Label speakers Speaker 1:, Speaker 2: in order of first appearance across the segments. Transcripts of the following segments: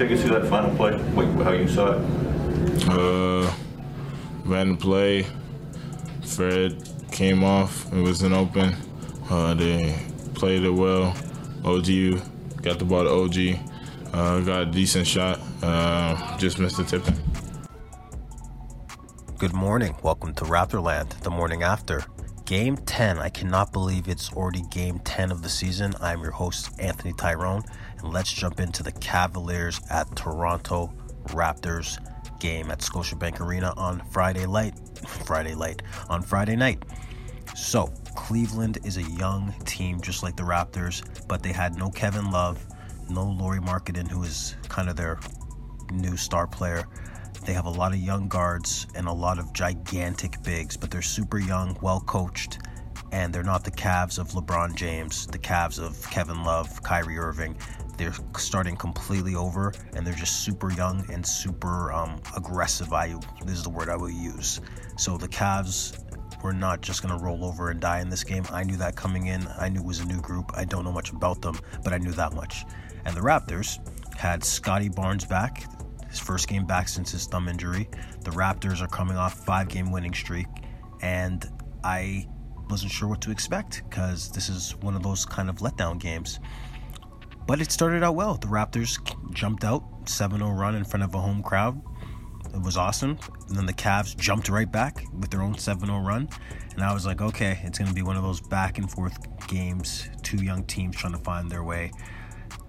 Speaker 1: take us through that final play, what, how you saw it?
Speaker 2: Uh, ran the play. Fred came off. It was an open. Uh, they played it well. OG got the ball to OG. Uh, got a decent shot. Uh, just missed the tipping.
Speaker 3: Good morning. Welcome to Raptorland, the morning after. Game 10. I cannot believe it's already game 10 of the season. I'm your host, Anthony Tyrone, and let's jump into the Cavaliers at Toronto Raptors game at Scotiabank Arena on Friday night. Friday night. On Friday night. So, Cleveland is a young team just like the Raptors, but they had no Kevin Love, no Lauri Markkanen, who is kind of their new star player. They have a lot of young guards and a lot of gigantic bigs, but they're super young, well coached, and they're not the Cavs of LeBron James, the Cavs of Kevin Love, Kyrie Irving. They're starting completely over, and they're just super young and super um, aggressive. I this is the word I will use. So the Cavs were not just going to roll over and die in this game. I knew that coming in. I knew it was a new group. I don't know much about them, but I knew that much. And the Raptors had Scottie Barnes back, his first game back since his thumb injury. The Raptors are coming off five game winning streak, and I wasn't sure what to expect because this is one of those kind of letdown games. But it started out well. The Raptors jumped out 7 0 run in front of a home crowd. It was awesome. And then the Cavs jumped right back with their own 7 0 run. And I was like, okay, it's going to be one of those back and forth games, two young teams trying to find their way.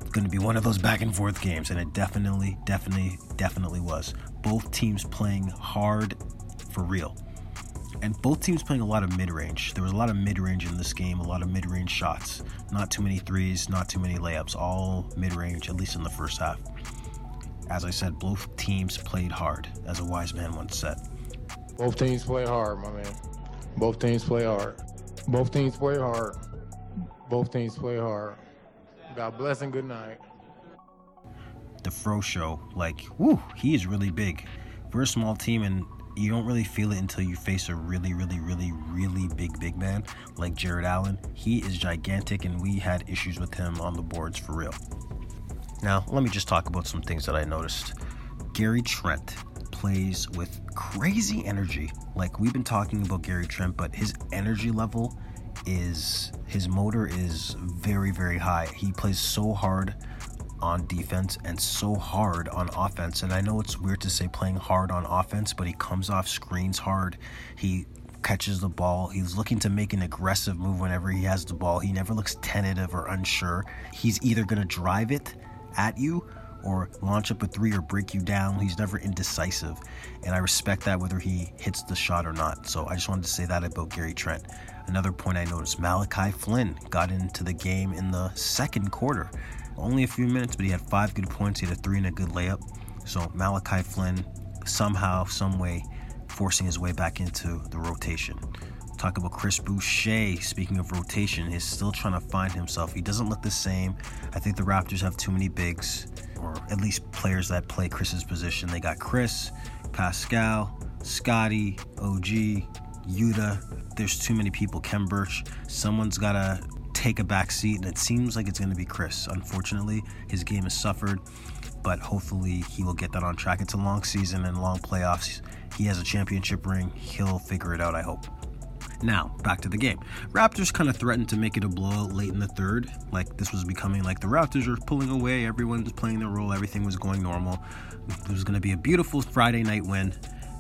Speaker 3: It's going to be one of those back and forth games. And it definitely, definitely, definitely was. Both teams playing hard for real. And both teams playing a lot of mid range. There was a lot of mid range in this game, a lot of mid range shots. Not too many threes, not too many layups, all mid range, at least in the first half. As I said, both teams played hard, as a wise man once said.
Speaker 4: Both teams play hard, my man. Both teams play hard. Both teams play hard. Both teams play hard. God bless and good night.
Speaker 3: The Fro Show, like, whoo, he is really big. We're a small team, and you don't really feel it until you face a really, really, really, really big, big man like Jarrett Allen. He is gigantic, and we had issues with him on the boards for real. Now, let me just talk about some things that I noticed. Gary Trent plays with crazy energy. Like we've been talking about Gary Trent, but his energy level is his motor is very very high. He plays so hard on defense and so hard on offense. And I know it's weird to say playing hard on offense, but he comes off screens hard. He catches the ball. He's looking to make an aggressive move whenever he has the ball. He never looks tentative or unsure. He's either going to drive it at you or launch up a three or break you down. He's never indecisive. And I respect that whether he hits the shot or not. So I just wanted to say that about Gary Trent. Another point I noticed Malachi Flynn got into the game in the second quarter. Only a few minutes, but he had five good points. He had a three and a good layup. So Malachi Flynn somehow, some way, forcing his way back into the rotation. Talk about Chris Boucher. Speaking of rotation, he's still trying to find himself. He doesn't look the same. I think the Raptors have too many bigs, or at least players that play Chris's position. They got Chris, Pascal, Scotty, OG, Yuta. There's too many people. Khem Birch. Someone's got to take a back seat, and it seems like it's going to be Chris. Unfortunately, his game has suffered, but hopefully he will get that on track. It's a long season and long playoffs. He has a championship ring. He'll figure it out, I hope. Now, back to the game. Raptors kind of threatened to make it a blowout late in the third. Like, this was becoming like the Raptors were pulling away, everyone's playing their role, everything was going normal. It was going to be a beautiful Friday night win,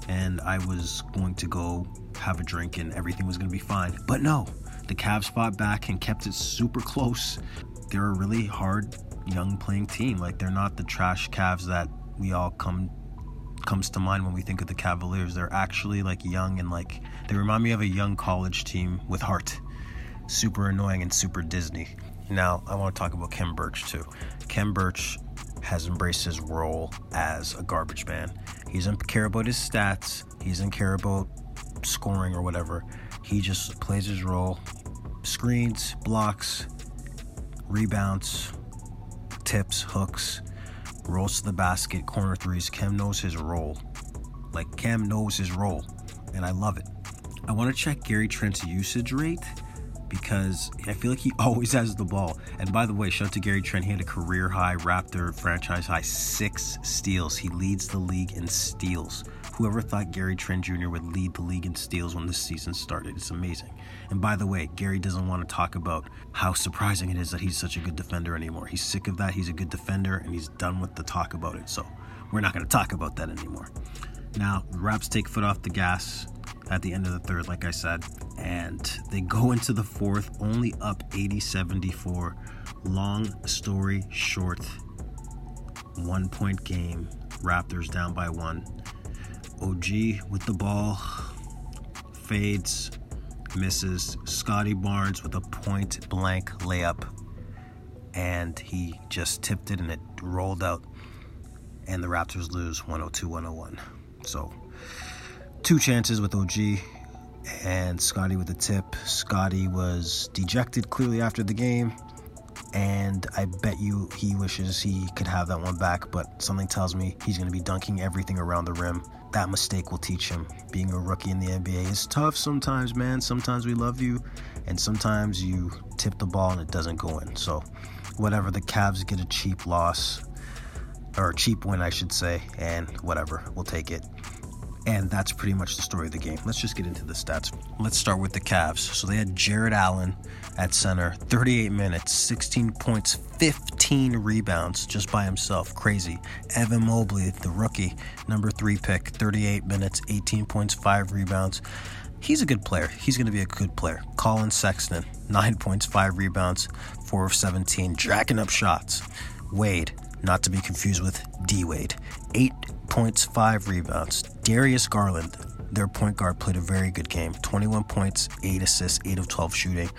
Speaker 3: and I was going to go have a drink and everything was going to be fine. But no, the Cavs fought back and kept it super close. They're a really hard, young playing team. Like, they're not the trash Cavs that we all come comes to mind when we think of the Cavaliers. They're actually like young and like they remind me of a young college team with heart. Super annoying and super Disney. Now, I want to talk about Khem Birch too. Khem Birch has embraced his role as a garbage man. He doesn't care about his stats, he doesn't care about scoring or whatever. He just plays his role screens, blocks, rebounds, tips, hooks, rolls to the basket, corner threes. Khem knows his role. Like Khem knows his role, and I love it. I want to check Gary Trent's usage rate, because I feel like he always has the ball. And by the way, shout out to Gary Trent. He had a career high Raptor franchise high six steals. He leads the league in steals. Whoever thought Gary Trent Jr. would lead the league in steals when this season started? It's amazing. And by the way, Gary doesn't want to talk about how surprising it is that he's such a good defender anymore. He's sick of that. He's a good defender and he's done with the talk about it. So we're not going to talk about that anymore. Now, Raps take foot off the gas at the end of the third, like I said, and they go into the fourth only up 80 74. Long story short, one point game. Raptors down by one. OG with the ball, fades, misses. Scottie Barnes with a point blank layup, and he just tipped it and it rolled out, and the Raptors lose 102 101. So, two chances with OG and Scotty with a tip. Scotty was dejected clearly after the game, and I bet you he wishes he could have that one back, but something tells me he's going to be dunking everything around the rim. That mistake will teach him. Being a rookie in the NBA is tough sometimes, man. Sometimes we love you, and sometimes you tip the ball and it doesn't go in. So, whatever, the Cavs get a cheap loss, or a cheap win, I should say, and whatever, we'll take it. And that's pretty much the story of the game. Let's just get into the stats. Let's start with the Cavs. So they had Jarrett Allen at center, 38 minutes, 16 points, 15 rebounds just by himself. Crazy. Evan Mobley, the rookie, number three pick, 38 minutes, 18 points, 5 rebounds. He's a good player. He's going to be a good player. Collin Sexton, 9 points, 5 rebounds, 4 of 17, jacking up shots. Wade, not to be confused with D Wade, 8 points, 5 rebounds. Darius Garland, their point guard, played a very good game 21 points, 8 assists, 8 of 12 shooting.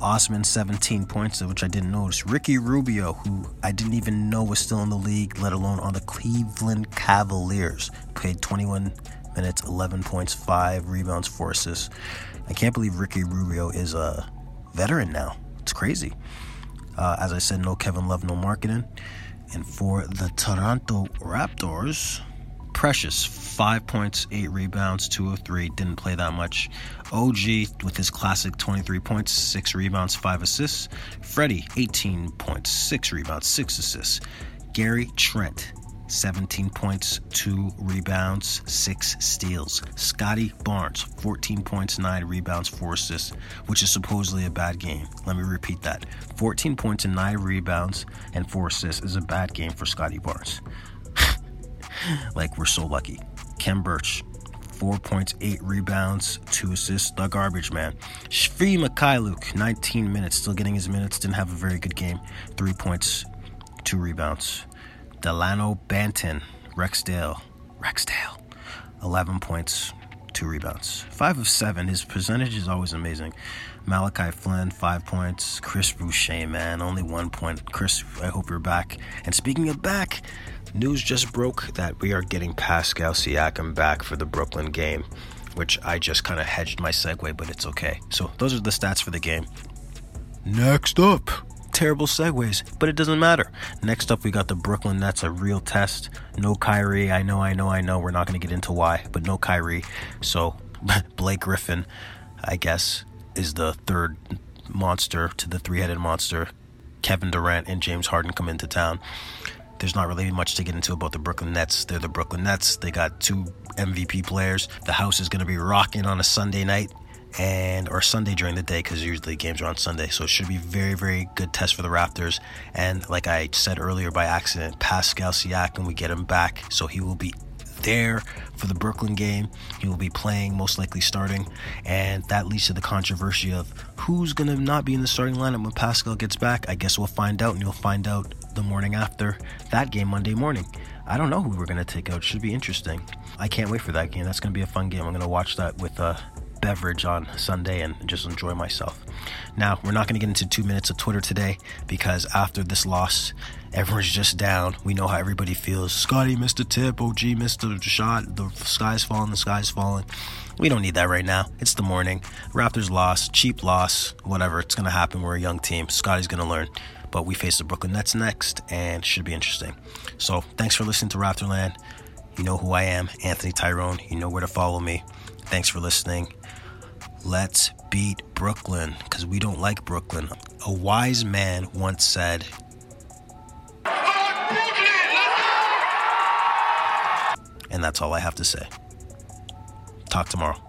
Speaker 3: Osman, 17 points, which I didn't notice. Ricky Rubio, who I didn't even know was still in the league, let alone on the Cleveland Cavaliers, played 21 minutes, 11 points, 5 rebounds, 4 assists. I can't believe Ricky Rubio is a veteran now. It's crazy. Uh, as I said, no Kevin Love, no Markkanen. And for the Toronto Raptors, Precious, five points, eight rebounds, two of three, didn't play that much. OG with his classic 23 points, six rebounds, five assists. Freddie, 18 points, six rebounds, six assists. Gary Trent, 17 points, 2 rebounds, 6 steals. Scottie Barnes, 14 points, 9 rebounds, 4 assists, which is supposedly a bad game. Let me repeat that 14 points and 9 rebounds and 4 assists is a bad game for Scottie Barnes. like, we're so lucky. Khem Birch, 4 points, 8 rebounds, 2 assists, the garbage man. Svi Mykhailiuk, 19 minutes, still getting his minutes, didn't have a very good game. 3 points, 2 rebounds. Dalano Banton, Rexdale, Rexdale, 11 points, 2 rebounds. 5 of 7, his percentage is always amazing. Malachi Flynn, 5 points. Chris Boucher, man, only 1 point. Chris, I hope you're back. And speaking of back, news just broke that we are getting Pascal Siakam back for the Brooklyn game, which I just kind of hedged my segue, but it's okay. So those are the stats for the game. Next up, terrible segues, but it doesn't matter. Next up, we got the Brooklyn Nets, a real test. No Kyrie. I know, I know, I know. We're not going to get into why, but no Kyrie. So Blake Griffin, I guess, is the third monster to the three headed monster. Kevin Durant and James Harden come into town. There's not really much to get into about the Brooklyn Nets. They're the Brooklyn Nets. They got two MVP players. The house is going to be rocking on a Sunday night and or Sunday during the day because usually games are on Sunday. So it should be very, very good test for the Raptors. And like I said earlier by accident, Pascal Siakam, we get him back, so he will be there for the Brooklyn game. He will be playing, most likely starting, and that leads to the controversy of who's going to not be in the starting lineup when Pascal gets back. I guess we'll find out, and you'll find out the morning after that game, Monday morning. I don't know who we're going to take out. Should be interesting. I can't wait for that game. That's going to be a fun game. I'm going to watch that with uh, beverage on Sunday and just enjoy myself. Now, we're not going to get into two minutes of Twitter today because after this loss, everyone's just down. We know how everybody feels. Scotty missed a tip. OG missed a shot. The sky's falling. The sky's falling. We don't need that right now. It's the morning. Raptors lost. Cheap loss. Whatever. It's going to happen. We're a young team. Scotty's going to learn. But we face the Brooklyn Nets next and should be interesting. So thanks for listening to Raptorland. You know who I am, Anthony Tyrone. You know where to follow me. Thanks for listening. Let's beat Brooklyn because we don't like Brooklyn. A wise man once said, and that's all I have to say. Talk tomorrow.